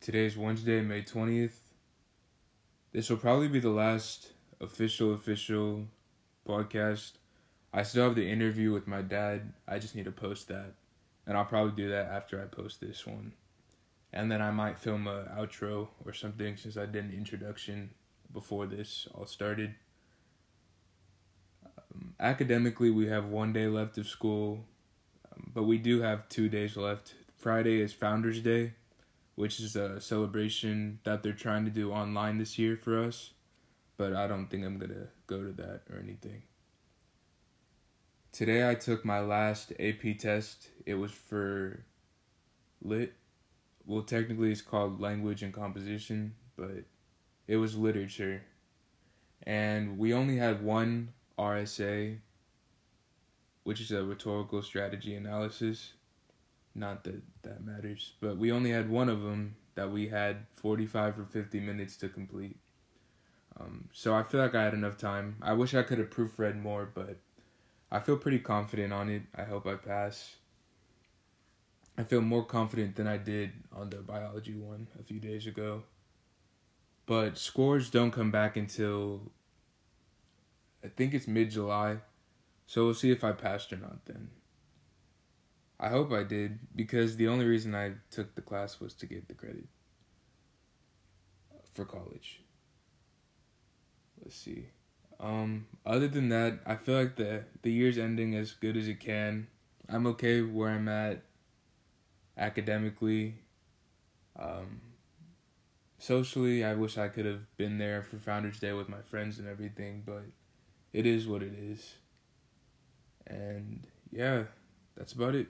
Today's Wednesday, May 20th. This will probably be the last official, official podcast. I still have the interview with my dad. I just need to post that. And I'll probably do that after I post this one. And then I might film a outro or something since I did an introduction before this all started. Um, academically, we have one day left of school, um, but we do have two days left. Friday is Founders Day, which is a celebration that they're trying to do online this year for us, but I don't think I'm gonna go to that or anything. Today I took my last AP test. It was for lit. Well, technically it's called language and composition, but it was literature. And we only had one RSA, which is a rhetorical strategy analysis. Not that that matters, but we only had one of them that we had 45 or 50 minutes to complete. Um, so I feel like I had enough time. I wish I could have proofread more, but I feel pretty confident on it. I hope I pass. I feel more confident than I did on the biology one a few days ago. But scores don't come back until I think it's mid July. So we'll see if I passed or not then. I hope I did because the only reason I took the class was to get the credit for college. Let's see. Um, other than that, I feel like the the year's ending as good as it can. I'm okay where I'm at academically. Um, socially, I wish I could have been there for Founders Day with my friends and everything, but it is what it is. And yeah, that's about it.